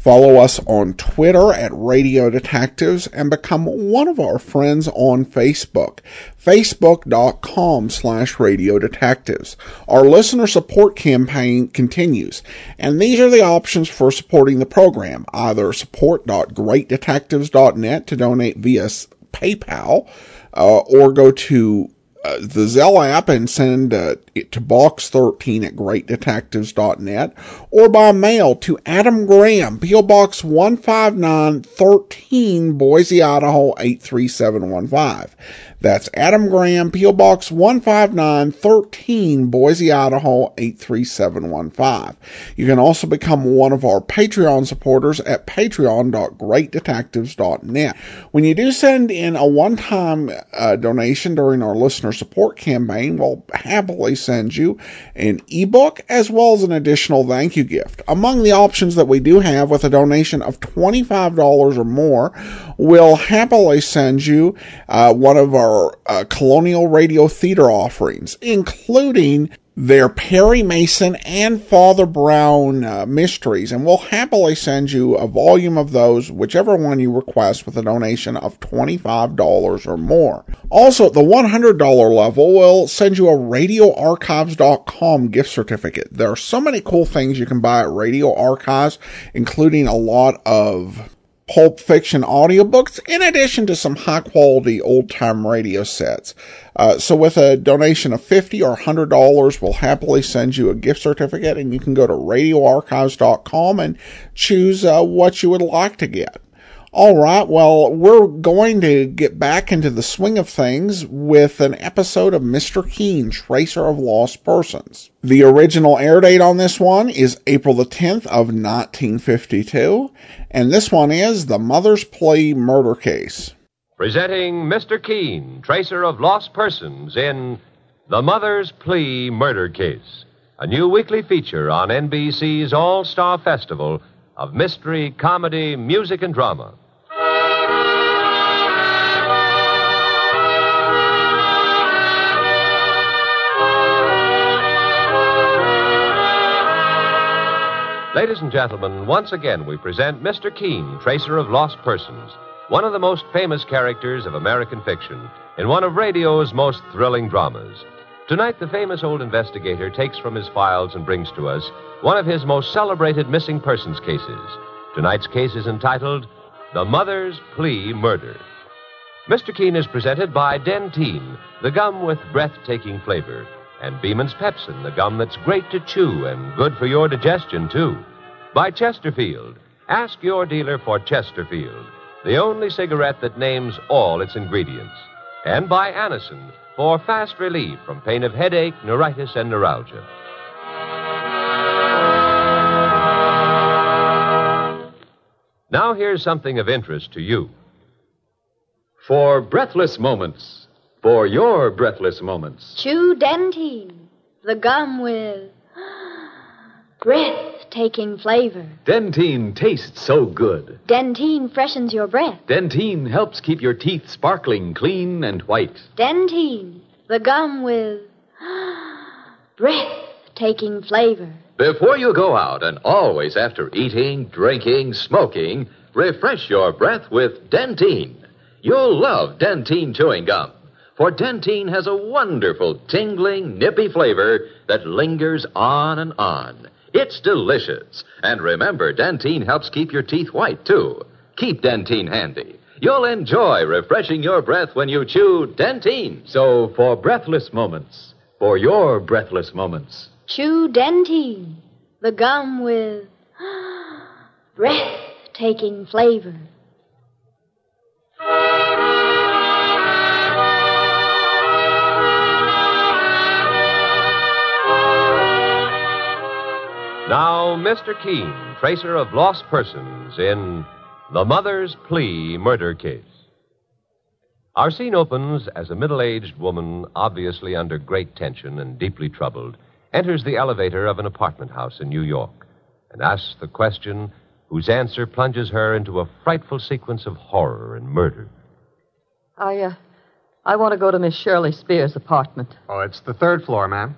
Follow us on Twitter at Radio Detectives and become one of our friends on Facebook, facebook.com slash Radio Detectives. Our listener support campaign continues, and these are the options for supporting the program. Either support.greatdetectives.net to donate via PayPal, uh, or go to uh, the Zelle app and send uh, it to box13 at greatdetectives.net or by mail to Adam Graham, P.O. Box 15913, Boise, Idaho 83715. That's Adam Graham, P.O. Box 15913, Boise, Idaho 83715. You can also become one of our Patreon supporters at patreon.greatdetectives.net. When you do send in a one-time uh, donation during our listener support campaign, we'll happily send you an ebook as well as an additional thank you gift. Among the options that we do have with a donation of $25 or more, we'll happily send you uh, one of our uh, Colonial Radio Theater offerings, including their Perry Mason and Father Brown uh, mysteries, and we'll happily send you a volume of those, whichever one you request, with a donation of $25 or more. Also, at the $100 level, we'll send you a radioarchives.com gift certificate. There are so many cool things you can buy at Radio Archives, including a lot of pulp fiction audiobooks, in addition to some high quality old time radio sets. Uh, so with a donation of 50 or $100, we'll happily send you a gift certificate and you can go to radioarchives.com and choose uh, what you would like to get. All right, well, we're going to get back into the swing of things with an episode of Mr. Keen, Tracer of Lost Persons. The original air date on this one is April the 10th of 1952, and this one is The Mother's Plea Murder Case. Presenting Mr. Keen, Tracer of Lost Persons in The Mother's Plea Murder Case, a new weekly feature on NBC's All Star Festival of mystery, comedy, music, and drama. Ladies and gentlemen, once again we present Mr. Keen, Tracer of Lost Persons, one of the most famous characters of American fiction in one of radio's most thrilling dramas. Tonight, the famous old investigator takes from his files and brings to us one of his most celebrated missing persons cases. Tonight's case is entitled The Mother's Plea Murder. Mr. Keen is presented by Dentyne, the gum with breathtaking flavor and Beeman's Pepsin, the gum that's great to chew and good for your digestion, too. By Chesterfield. Ask your dealer for Chesterfield, the only cigarette that names all its ingredients. And by Anacin for fast relief from pain of headache, neuritis, and neuralgia. Now, here's something of interest to you. For breathless moments, for your breathless moments. Chew Dentyne, the gum with breathtaking flavor. Dentyne tastes so good. Dentyne freshens your breath. Dentyne helps keep your teeth sparkling clean and white. Dentyne, the gum with breathtaking flavor. Before you go out, and always after eating, drinking, smoking, refresh your breath with Dentyne. You'll love Dentyne chewing gum. For Dentyne has a wonderful, tingling, nippy flavor that lingers on and on. It's delicious. And remember, Dentyne helps keep your teeth white, too. Keep Dentyne handy. You'll enjoy refreshing your breath when you chew Dentyne. So, for breathless moments, for your breathless moments, chew Dentyne, the gum with breathtaking flavor. Now, Mr. Keen, tracer of lost persons in The Mother's Plea Murder Case. Our scene opens as a middle aged woman, obviously under great tension and deeply troubled, enters the elevator of an apartment house in New York and asks the question whose answer plunges her into a frightful sequence of horror and murder. I, uh, I want to go to Miss Shirley Spears' apartment. Oh, it's the third floor, ma'am.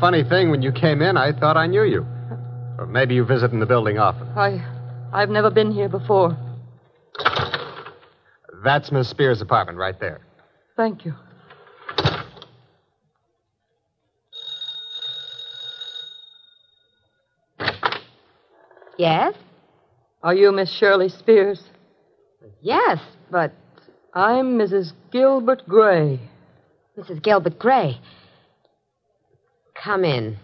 Funny thing. When you came in, I thought I knew you. Or maybe you visit in the building often. I, I've never been here before. That's Miss Spears' apartment right there. Thank you. Yes? Are you Miss Shirley Spears? Yes, but I'm Mrs. Gilbert Gray. Mrs. Gilbert Gray. Come in.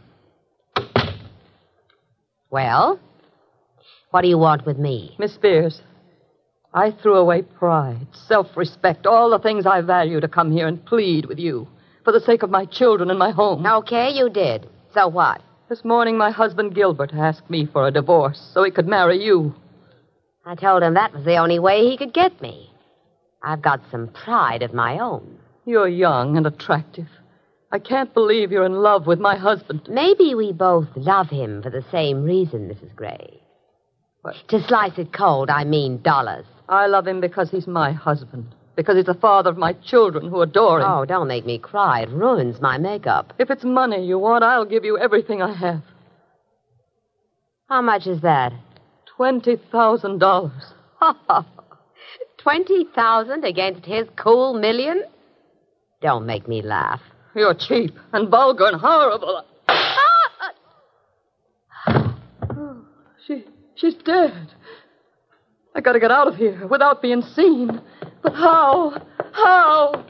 Well? What do you want with me? Miss Spears, I threw away pride, self respect, all the things I value to come here and plead with you for the sake of my children and my home. Okay, you did. So what? This morning, my husband Gilbert asked me for a divorce so he could marry you. I told him that was the only way he could get me. I've got some pride of my own. You're young and attractive. I can't believe you're in love with my husband. Maybe we both love him for the same reason, Mrs. Gray. What? To slice it cold, I mean dollars. I love him because he's my husband, because he's the father of my children who adore him. Oh, don't make me cry. It ruins my makeup. If it's money you want, I'll give you everything I have. How much is that? $20,000. Twenty thousand against his cool million? Don't make me laugh. You're cheap and vulgar and horrible. Ah! she, she's dead. I gotta get out of here without being seen. But how? How?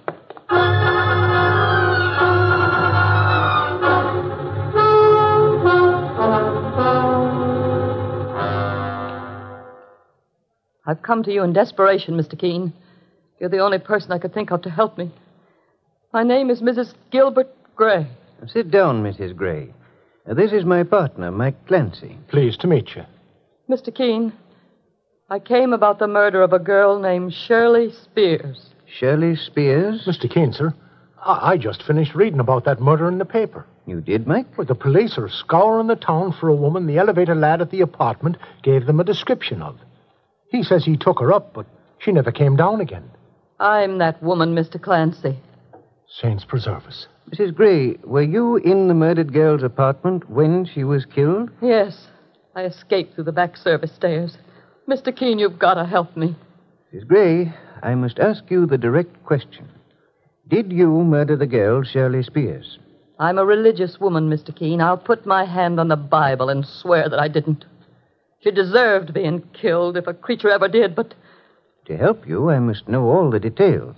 I've come to you in desperation, Mr. Keen. You're the only person I could think of to help me. My name is Mrs. Gilbert Gray. Sit down, Mrs. Gray. Uh, This is my partner, Mike Clancy. Pleased to meet you. Mr. Keen, I came about the murder of a girl named Shirley Spears. Shirley Spears. Mr. Keen, sir, I, I just finished reading about that murder in the paper. You did, Mike? Well, the police are scouring the town for a woman the elevator lad at the apartment gave them a description of. He says he took her up, but she never came down again. I'm that woman, Mr. Clancy. Saints preserve us. Mrs. Gray, were you in the murdered girl's apartment when she was killed? Yes, I escaped through the back service stairs. Mr. Keen, you've got to help me. Mrs. Gray, I must ask you the direct question. Did you murder the girl, Shirley Spears? I'm a religious woman, Mr. Keen. I'll put my hand on the Bible and swear that I didn't. She deserved being killed if a creature ever did, but To help you, I must know all the details.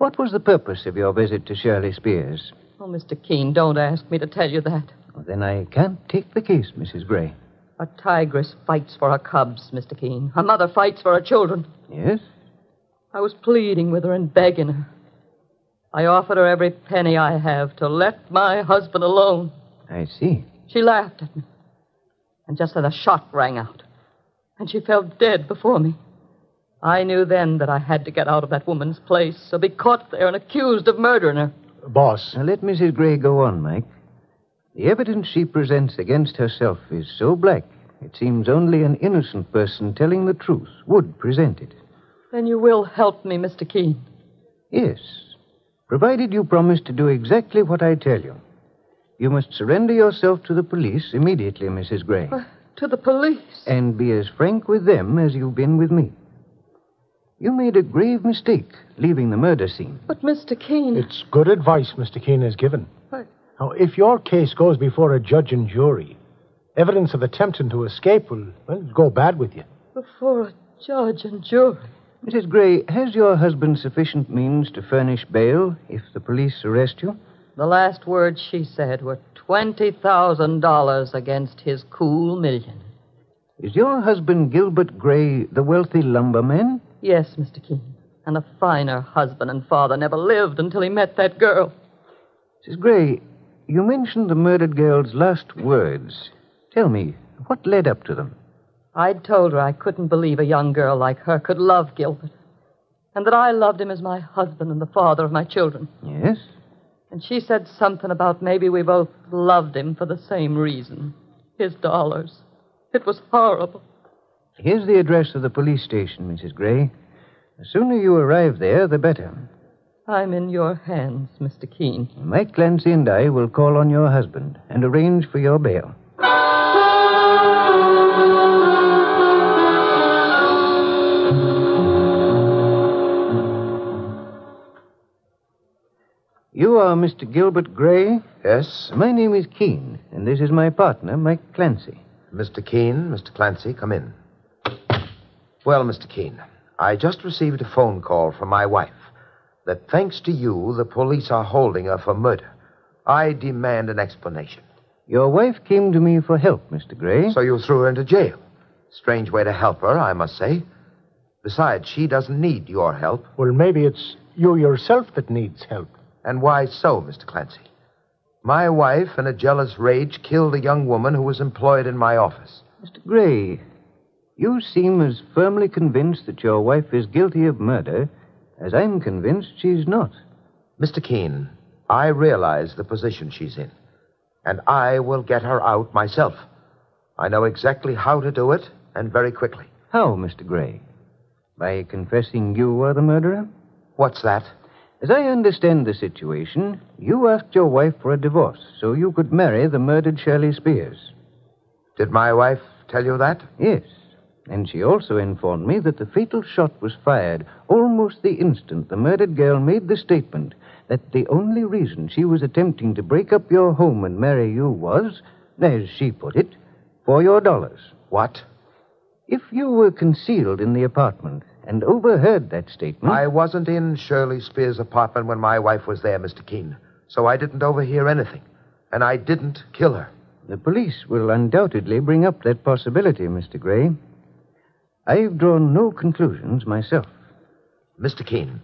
What was the purpose of your visit to Shirley Spears? Oh, Mr. Keen, don't ask me to tell you that. Well, then I can't take the case, Mrs. Gray. A tigress fights for her cubs, Mr. Keen. Her mother fights for her children. Yes? I was pleading with her and begging her. I offered her every penny I have to let my husband alone. I see. She laughed at me. And just then a shot rang out, and she fell dead before me. I knew then that I had to get out of that woman's place or be caught there and accused of murdering her. Boss, Now let Mrs. Gray go on, Mike. The evidence she presents against herself is so black, it seems only an innocent person telling the truth would present it. Then you will help me, Mr. Keen. Yes, provided you promise to do exactly what I tell you. You must surrender yourself to the police immediately, Mrs. Gray, Uh, to the police. and be as frank with them as you've been with me. You made a grave mistake leaving the murder scene. But, Mr. Keen. it's good advice Mr. Keen has given. But- Now, if your case goes before a judge and jury, evidence of attempting to escape will, well, go bad with you. Before a judge and jury. Mrs. Gray, has your husband sufficient means to furnish bail if the police arrest you? The last words she said were $20,000 against his cool million. Is your husband Gilbert Gray the wealthy lumberman? Yes, Mr. Keen. And a finer husband and father never lived until he met that girl. Mrs. Gray, you mentioned the murdered girl's last words. Tell me, what led up to them? I'd told her I couldn't believe a young girl like her could love Gilbert. And that I loved him as my husband and the father of my children. Yes? And she said something about maybe we both loved him for the same reason his dollars. It was horrible. Here's the address of the police station, Mrs. Gray. The sooner you arrive there, the better. I'm in your hands, Mr. Keen. Mike Clancy and I will call on your husband and arrange for your bail. You are Mr. Gilbert Gray? Yes? My name is Keen, and this is my partner, Mike Clancy. Mr. Keen, Mr. Clancy, come in. Well, Mr. Keen, I just received a phone call from my wife that thanks to you, the police are holding her for murder. I demand an explanation. Your wife came to me for help, Mr. Gray. So you threw her into jail. Strange way to help her, I must say. Besides, she doesn't need your help. Well, maybe it's you yourself that needs help. And why so, Mr. Clancy? My wife, in a jealous rage, killed a young woman who was employed in my office. Mr. Gray, you seem as firmly convinced that your wife is guilty of murder as I'm convinced she's not. Mr. Keen, I realize the position she's in, and I will get her out myself. I know exactly how to do it, and very quickly. How, Mr. Gray? By confessing you were the murderer? What's that? As I understand the situation, you asked your wife for a divorce so you could marry the murdered Shirley Spears. Did my wife tell you that? Yes. And she also informed me that the fatal shot was fired almost the instant the murdered girl made the statement that the only reason she was attempting to break up your home and marry you was, as she put it, for your dollars. What? If you were concealed in the apartment and overheard that statement. I wasn't in Shirley Spears' apartment when my wife was there, Mr. Keen, so I didn't overhear anything. And I didn't kill her. The police will undoubtedly bring up that possibility, Mr. Gray. I've drawn no conclusions myself. Mr. Keen,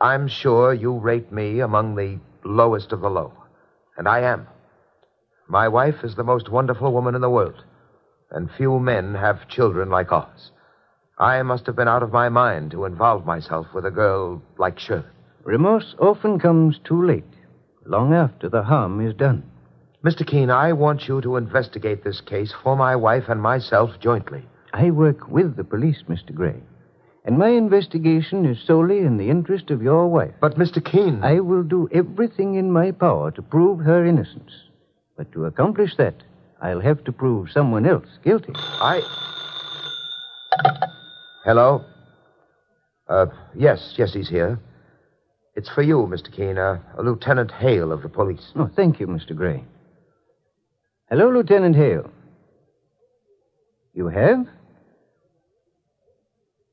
I'm sure you rate me among the lowest of the low. And I am. My wife is the most wonderful woman in the world, and few men have children like ours. I must have been out of my mind to involve myself with a girl like Shirley. Remorse often comes too late, long after the harm is done. Mr. Keen, I want you to investigate this case for my wife and myself jointly. I work with the police, Mr. Gray. And my investigation is solely in the interest of your wife. But, Mr. Keen. I will do everything in my power to prove her innocence. But to accomplish that, I'll have to prove someone else guilty. I. Hello? Uh, yes, yes, he's here. It's for you, Mr. Keen, uh, Lieutenant Hale of the police. Oh, thank you, Mr. Gray. Hello, Lieutenant Hale. You have?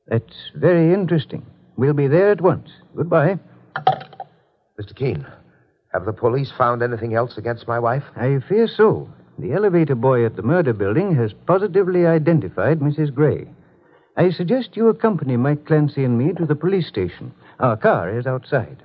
That's very interesting. We'll be there at once. Goodbye. Mr. Keen, have the police found anything else against my wife? I fear so. The elevator boy at the murder building has positively identified Mrs. Gray. I suggest you accompany Mike Clancy and me to the police station. Our car is outside.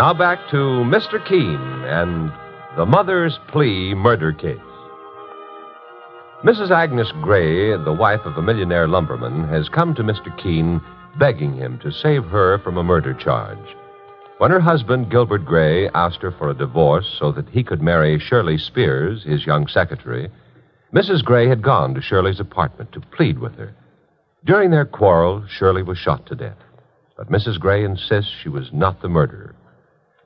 Now back to Mr. Keen and the Mother's Plea murder case. Mrs. Agnes Gray, the wife of a millionaire lumberman, has come to Mr. Keen begging him to save her from a murder charge. When her husband, Gilbert Gray, asked her for a divorce so that he could marry Shirley Spears, his young secretary, Mrs. Gray had gone to Shirley's apartment to plead with her. During their quarrel, Shirley was shot to death. But Mrs. Gray insists she was not the murderer.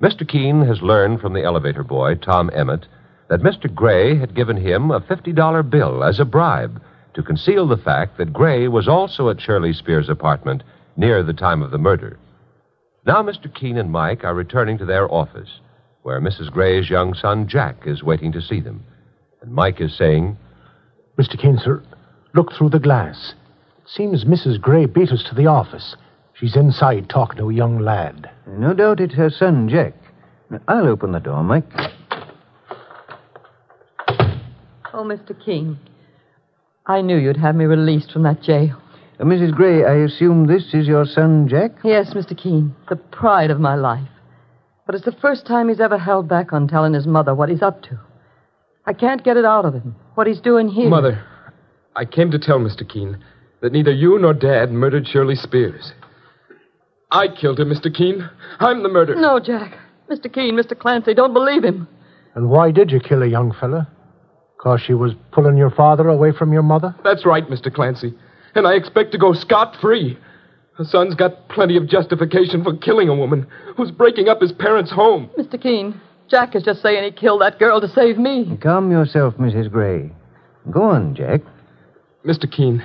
Mr. Keen has learned from the elevator boy, Tom Emmett, that Mr. Gray had given him a $50 bill as a bribe to conceal the fact that Gray was also at Shirley Spears' apartment near the time of the murder. Now, Mr. Keen and Mike are returning to their office, where Mrs. Gray's young son, Jack, is waiting to see them. And Mike is saying, Mr. Keen, sir, look through the glass. It seems Mrs. Gray beat us to the office. She's inside talking to a young lad. No doubt it's her son, Jack. I'll open the door, Mike. Oh, Mr. Keen, I knew you'd have me released from that jail. Uh, Mrs. Gray, I assume this is your son, Jack? Yes, Mr. Keen, the pride of my life. But it's the first time he's ever held back on telling his mother what he's up to. I can't get it out of him, what he's doing here. Mother, I came to tell Mr. Keen that neither you nor Dad murdered Shirley Spears. I killed him, Mr. Keen. I'm the murderer. No, Jack. Mr. Keen, Mr. Clancy, don't believe him. And why did you kill a young fella? Because she was pulling your father away from your mother? That's right, Mr. Clancy. And I expect to go scot free. Her son's got plenty of justification for killing a woman who's breaking up his parents' home. Mr. Keen, Jack is just saying he killed that girl to save me. Calm yourself, Mrs. Gray. Go on, Jack. Mr. Keen,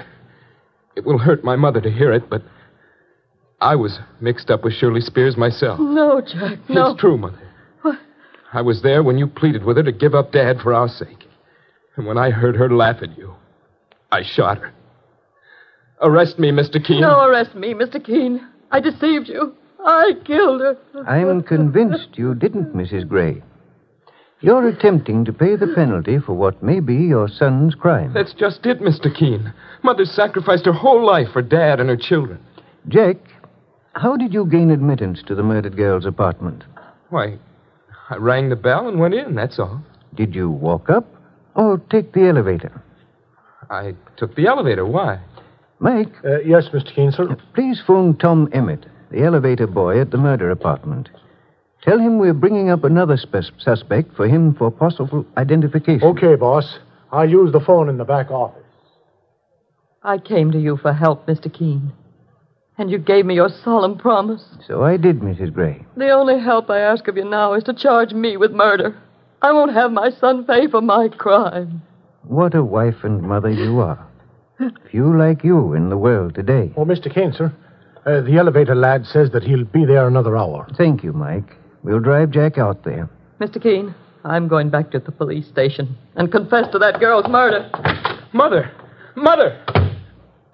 it will hurt my mother to hear it, but I was mixed up with Shirley Spears myself. No, Jack, no. It's true, Mother. What? I was there when you pleaded with her to give up Dad for our sake. And when I heard her laugh at you, I shot her. Arrest me, Mr. Keen. No, arrest me, Mr. Keen. I deceived you. I killed her. I'm convinced you didn't, Mrs. Gray. You're attempting to pay the penalty for what may be your son's crime. That's just it, Mr. Keen. Mother sacrificed her whole life for Dad and her children. Jack, how did you gain admittance to the murdered girl's apartment? Why, I rang the bell and went in, that's all. Did you walk up or take the elevator? I took the elevator. Why? Mike? Uh, yes, Mr. Keen, sir. Please phone Tom Emmett, the elevator boy at the murder apartment. Tell him we're bringing up another spe- suspect for him for possible identification. Okay, boss. I'll use the phone in the back office. I came to you for help, Mr. Keen. And you gave me your solemn promise. So I did, Mrs. Gray. The only help I ask of you now is to charge me with murder. I won't have my son pay for my crime. What a wife and mother you are. Few like you in the world today. Oh, Mr. Keen, sir. Uh, the elevator lad says that he'll be there another hour. Thank you, Mike. We'll drive Jack out there. Mr. Keen, I'm going back to the police station and confess to that girl's murder. Mother! Mother!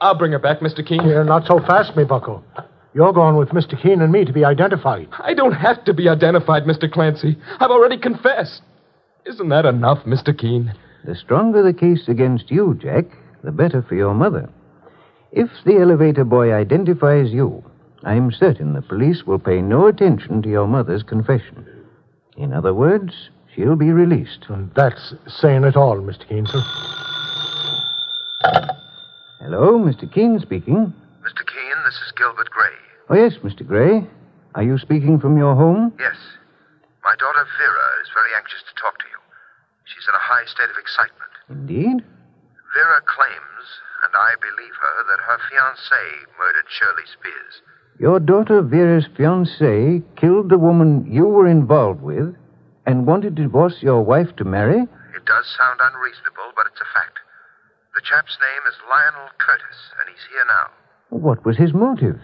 I'll bring her back, Mr. Keen. Yeah, not so fast, me bucko. You're going with Mr. Keen and me to be identified. I don't have to be identified, Mr. Clancy. I've already confessed. Isn't that enough, Mr. Keen? The stronger the case against you, Jack, the better for your mother. If the elevator boy identifies you, I'm certain the police will pay no attention to your mother's confession. In other words, she'll be released. And that's saying it all, Mr. Keen, sir. Hello, Mr. Keen speaking. Mr. Keen, this is Gilbert Gray. Oh, yes, Mr. Gray. Are you speaking from your home? Yes. My daughter Vera is very anxious to talk to you. She's in a high state of excitement. Indeed. Vera claims, and I believe her, that her fiancé murdered Shirley Spears. Your daughter Vera's fiancé killed the woman you were involved with and wanted to divorce your wife to marry? It does sound unreasonable, but it's a fact. The chap's name is Lionel Curtis, and he's here now. What was his motive?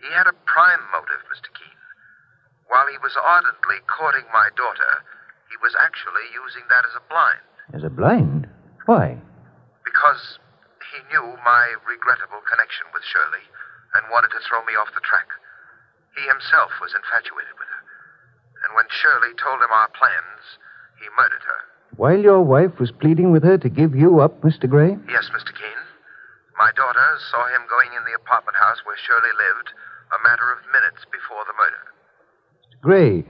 He had a prime motive, Mr. Keen. While he was ardently courting my daughter, he was actually using that as a blind. As a blind? Why? Because he knew my regrettable connection with Shirley and wanted to throw me off the track. He himself was infatuated with her. And when Shirley told him our plans, he murdered her. While your wife was pleading with her to give you up, Mr. Gray? Yes, Mr. Keen. My daughter saw him going in the apartment house where Shirley lived a matter of minutes before the murder. Gray,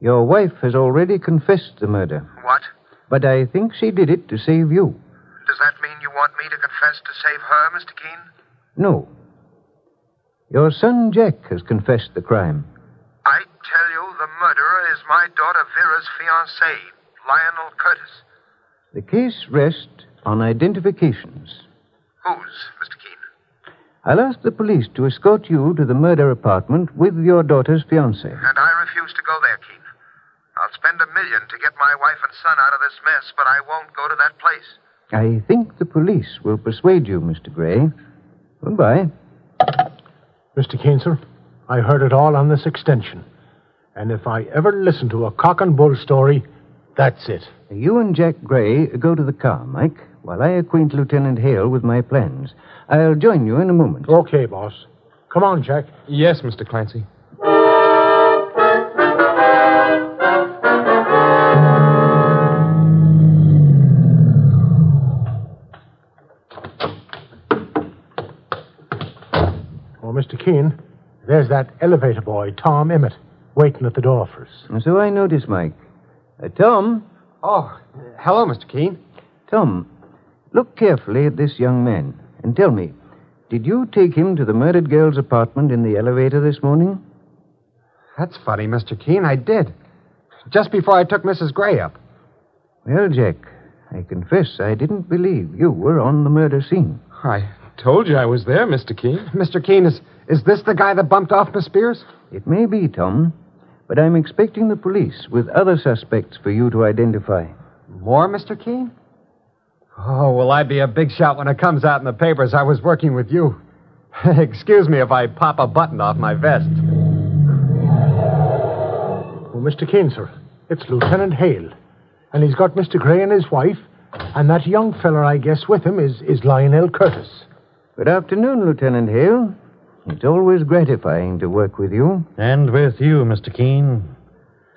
your wife has already confessed the murder. What? But I think she did it to save you. Does that mean you want me to confess to save her, Mr. Keen? No. Your son Jack has confessed the crime. I tell you, the murderer is my daughter Vera's fiancé, Lionel Curtis. The case rests on identifications. Whose, Mr. Keen? I'll ask the police to escort you to the murder apartment with your daughter's fiancé. And I refuse to go there, Keen. I'll spend a million to get my wife and son out of this mess, but I won't go to that place. I think the police will persuade you, Mr. Gray. Goodbye. Mr. Keen, sir, I heard it all on this extension. And if I ever listen to a cock and bull story, that's it. You and Jack Gray go to the car, Mike, while I acquaint Lieutenant Hale with my plans. I'll join you in a moment. Okay, boss. Come on, Jack. Yes, Mr. Clancy. Oh, Mr. Keen, there's that elevator boy, Tom Emmett, waiting at the door for us. So I notice, Mike. Uh, Tom? Oh, hello, Mr. Keen. Tom, look carefully at this young man and tell me, did you take him to the murdered girl's apartment in the elevator this morning? That's funny, Mr. Keen. I did. Just before I took Mrs. Gray up. Well, Jack, I confess I didn't believe you were on the murder scene. I told you I was there, Mr. Keen. Mr. Keen, is, is this the guy that bumped off Miss Spears? It may be, Tom, but I'm expecting the police with other suspects for you to identify. More, Mr. Keen? Oh, will I be a big shot when it comes out in the papers I was working with you? Excuse me if I pop a button off my vest. Oh, Mr. Keen, sir. It's Lieutenant Hale. And he's got Mr. Gray and his wife, and that young feller, I guess, with him is, is Lionel Curtis. Good afternoon, Lieutenant Hale. It's always gratifying to work with you. And with you, Mr. Keen.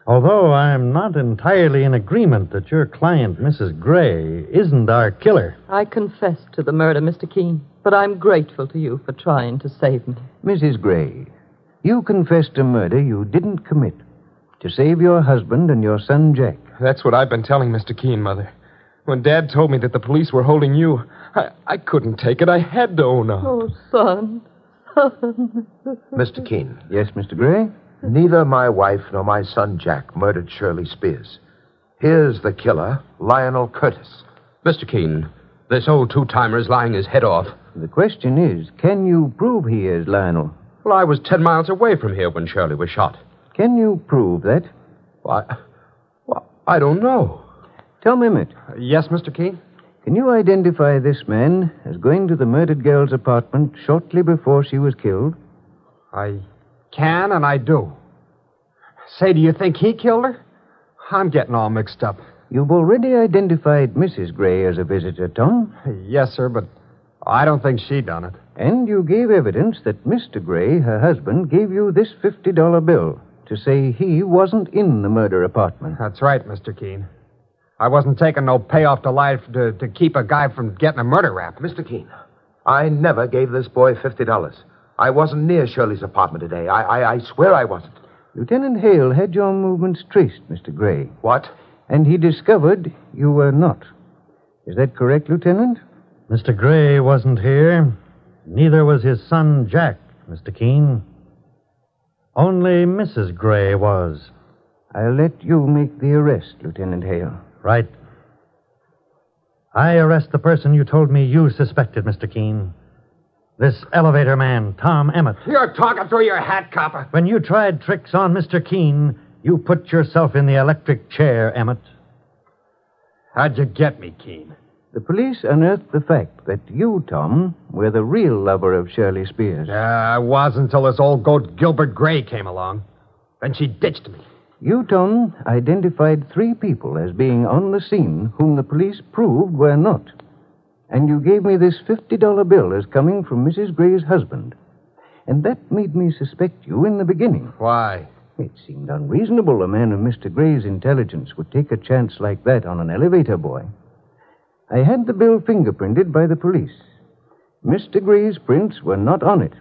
Although I'm not entirely in agreement that your client, Mrs. Gray, isn't our killer. I confess to the murder, Mr. Keen, but I'm grateful to you for trying to save me. Mrs. Gray, you confessed to murder you didn't commit to save your husband and your son, Jack. That's what I've been telling Mr. Keen, Mother. When Dad told me that the police were holding you, I, I couldn't take it. I had to own up. Oh, son. Son. Mr. Keen. Yes, Mr. Gray? Neither my wife nor my son Jack murdered Shirley Spears. Here's the killer, Lionel Curtis. Mr. Keen, this old two timer is lying his head off. The question is can you prove he is Lionel? Well, I was ten miles away from here when Shirley was shot. Can you prove that? Why, well, I don't know. Tom Emmett. Uh, yes, Mr. Keen? Can you identify this man as going to the murdered girl's apartment shortly before she was killed? I can and I do. Say, do you think he killed her? I'm getting all mixed up. You've already identified Mrs. Gray as a visitor, Tom. Yes, sir, but I don't think she done it. And you gave evidence that Mr. Gray, her husband, gave you this $50 bill to say he wasn't in the murder apartment. That's right, Mr. Keen. I wasn't taking no payoff to life to, to keep a guy from getting a murder rap. Mr. Keen, I never gave this boy $50. I wasn't near Shirley's apartment today. I, I, I swear I wasn't. Lieutenant Hale had your movements traced, Mr. Gray. What? And he discovered you were not. Is that correct, Lieutenant? Mr. Gray wasn't here. Neither was his son, Jack, Mr. Keen. Only Mrs. Gray was. I'll let you make the arrest, Lieutenant Hale. Right. I arrest the person you told me you suspected, Mr. Keen. This elevator man, Tom Emmett. You're talking through your hat, copper. When you tried tricks on Mr. Keen, you put yourself in the electric chair, Emmett. How'd you get me, Keen? The police unearthed the fact that you, Tom, were the real lover of Shirley Spears. Yeah, I was until this old goat Gilbert Gray came along. Then she ditched me. You, Tom, identified three people as being on the scene whom the police proved were not. And you gave me this $50 bill as coming from Mrs. Gray's husband. And that made me suspect you in the beginning. Why? It seemed unreasonable a man of Mr. Gray's intelligence would take a chance like that on an elevator boy. I had the bill fingerprinted by the police. Mr. Gray's prints were not on it,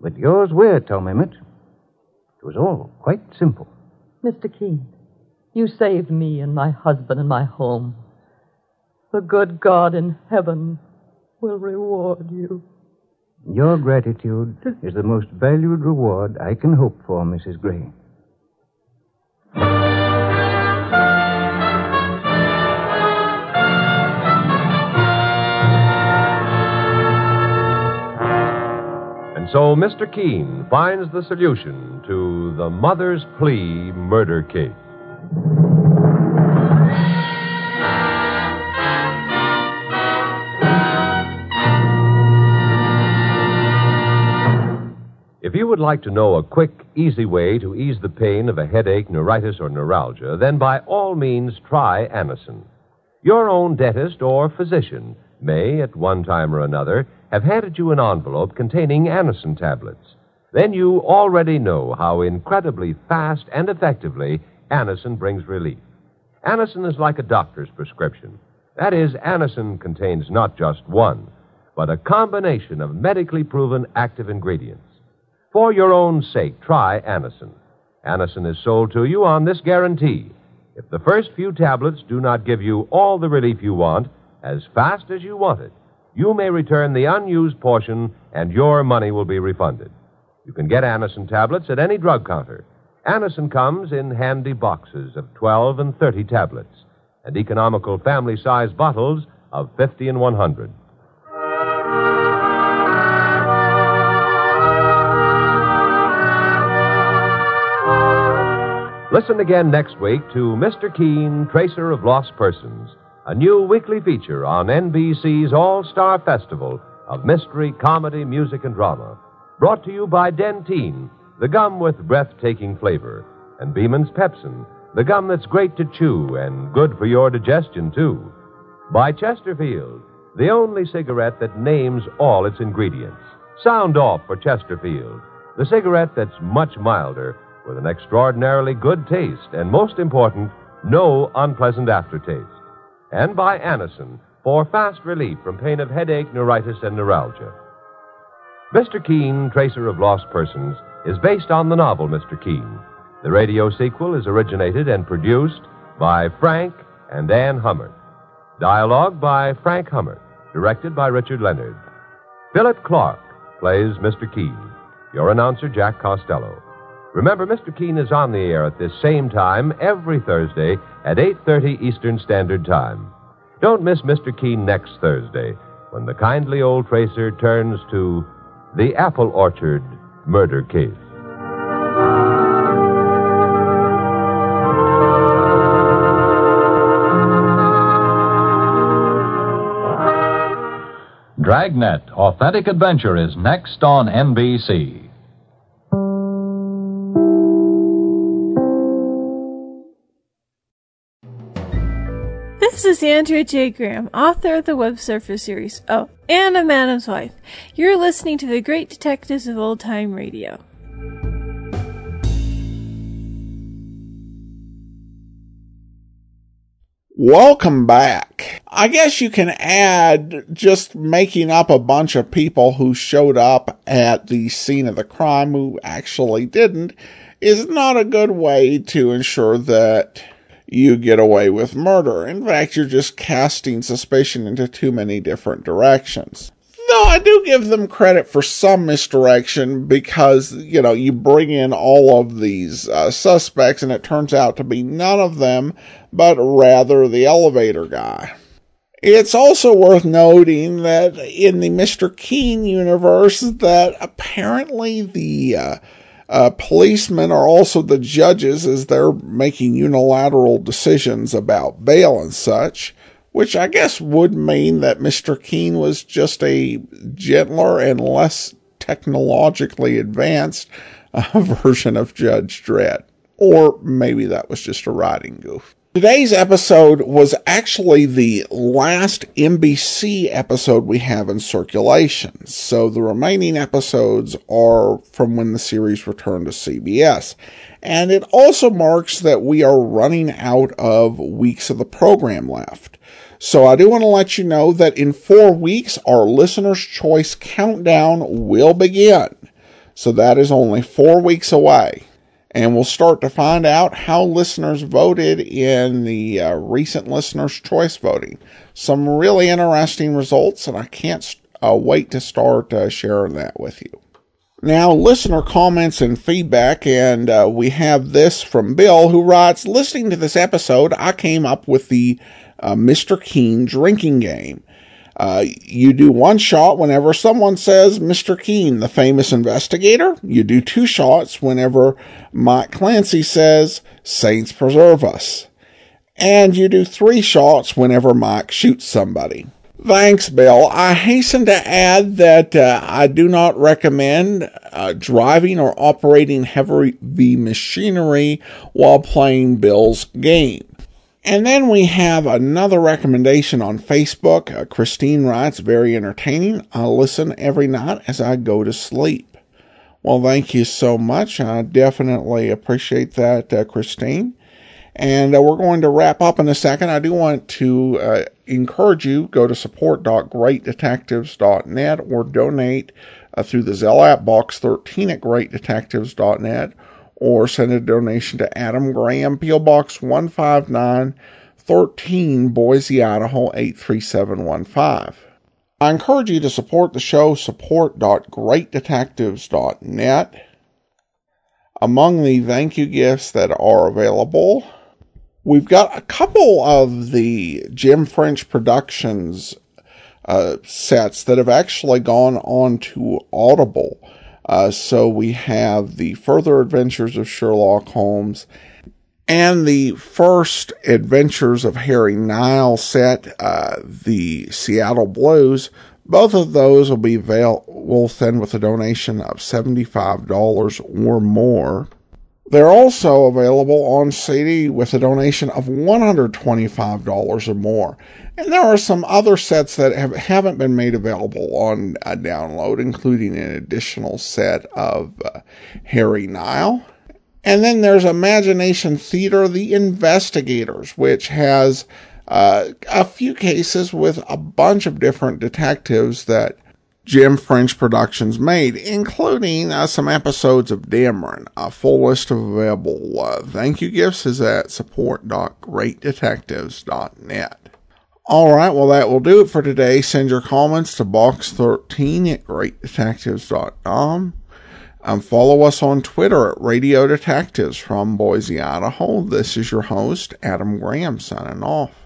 but yours were, Tom Emmett. It was all quite simple. Mr. Keen, you saved me and my husband and my home. The good God in heaven will reward you. Your gratitude is the most valued reward I can hope for, Mrs. Gray. So Mr. Keen finds the solution to the mother's plea murder case. If you would like to know a quick, easy way to ease the pain of a headache, neuritis, or neuralgia, then by all means try Anacin. Your own dentist or physician may, at one time or another, have handed you an envelope containing Anacin tablets. Then you already know how incredibly fast and effectively Anacin brings relief. Anacin is like a doctor's prescription. That is, Anacin contains not just one, but a combination of medically proven active ingredients. For your own sake, try Anacin. Anacin is sold to you on this guarantee. If the first few tablets do not give you all the relief you want as fast as you want it, you may return the unused portion and your money will be refunded. You can get Anacin tablets at any drug counter. Anacin comes in handy boxes of 12 and 30 tablets and economical family size bottles of 50 and 100. Listen again next week to Mr. Keen, Tracer of Lost Persons, a new weekly feature on NBC's All Star Festival of Mystery, Comedy, Music, and Drama. Brought to you by Dentyne, the gum with breathtaking flavor, and Beeman's Pepsin, the gum that's great to chew and good for your digestion, too. By Chesterfield, the only cigarette that names all its ingredients. Sound off for Chesterfield, the cigarette that's much milder with an extraordinarily good taste and, most important, no unpleasant aftertaste. And by Anacin for fast relief from pain of headache, neuritis, and neuralgia. Mr. Keen, Tracer of Lost Persons, is based on the novel Mr. Keen. The radio sequel is originated and produced by Frank and Anne Hummert. Dialogue by Frank Hummert, directed by Richard Leonard. Philip Clarke plays Mr. Keen. Your announcer, Jack Costello. Remember, Mr. Keen is on the air at this same time every Thursday at 8.30 Eastern Standard Time. Don't miss Mr. Keen next Thursday when the kindly old tracer turns to the Apple Orchard Murder Case. Dragnet Authentic Adventure is next on NBC. Is Andrea J. Graham, author of the Web Surfer series. Oh, and a Madam's Wife. You're listening to the Great Detectives of Old Time Radio. Welcome back. I guess you can add just making up a bunch of people who showed up at the scene of the crime who actually didn't is not a good way to ensure that you get away with murder. In fact, you're just casting suspicion into too many different directions. Though I do give them credit for some misdirection because, you know, you bring in all of these uh, suspects and it turns out to be none of them, but rather the elevator guy. It's also worth noting that in the Mr. Keen universe that apparently the uh, uh, policemen are also the judges as they're making unilateral decisions about bail and such which I guess would mean that Mr. Keen was just a gentler and less technologically advanced uh, version of Judge Dredd. Or maybe that was just a writing goof. Today's episode was actually the last NBC episode we have in circulation. So the remaining episodes are from when the series returned to CBS. And it also marks that we are running out of weeks of the program left. So I do want to let you know that in four weeks, our listener's choice countdown will begin. So that is only four weeks away. And we'll start to find out how listeners voted in the uh, recent listener's choice voting. Some really interesting results, and I can't uh, wait to start uh, sharing that with you. Now, listener comments and feedback, and uh, we have this from Bill who writes Listening to this episode, I came up with the uh, Mr. Keen drinking game. Uh, you do one shot whenever someone says Mr. Keen, the famous investigator. You do two shots whenever Mike Clancy says Saints preserve us. And you do three shots whenever Mike shoots somebody. Thanks, Bill. I hasten to add that uh, I do not recommend uh, driving or operating heavy machinery while playing Bill's game. And then we have another recommendation on Facebook. Uh, Christine writes, very entertaining. I listen every night as I go to sleep. Well, thank you so much. I definitely appreciate that, uh, Christine. And uh, we're going to wrap up in a second. I do want to uh, encourage you go to support.greatdetectives.net or donate uh, through the Zelle app box 13 at greatdetectives.net or send a donation to Adam Graham, P.O. Box 15913, Boise, Idaho 83715. I encourage you to support the show, support.greatdetectives.net. Among the thank you gifts that are available, we've got a couple of the Jim French Productions uh, sets that have actually gone on to Audible. Uh, so we have the Further Adventures of Sherlock Holmes and the first Adventures of Harry Nile set, uh, the Seattle Blues. Both of those will be available then with a donation of $75 or more. They're also available on CD with a donation of $125 or more. And there are some other sets that have, haven't been made available on a download, including an additional set of uh, Harry Nile. And then there's Imagination Theater, The Investigators, which has uh, a few cases with a bunch of different detectives that Jim French Productions made, including uh, some episodes of Dameron. A full list of available uh, thank you gifts is at support.greatdetectives.net. All right, well, that will do it for today. Send your comments to box13 at greatdetectives.com. Um, follow us on Twitter at Radio Detectives from Boise, Idaho. This is your host, Adam Graham, signing off.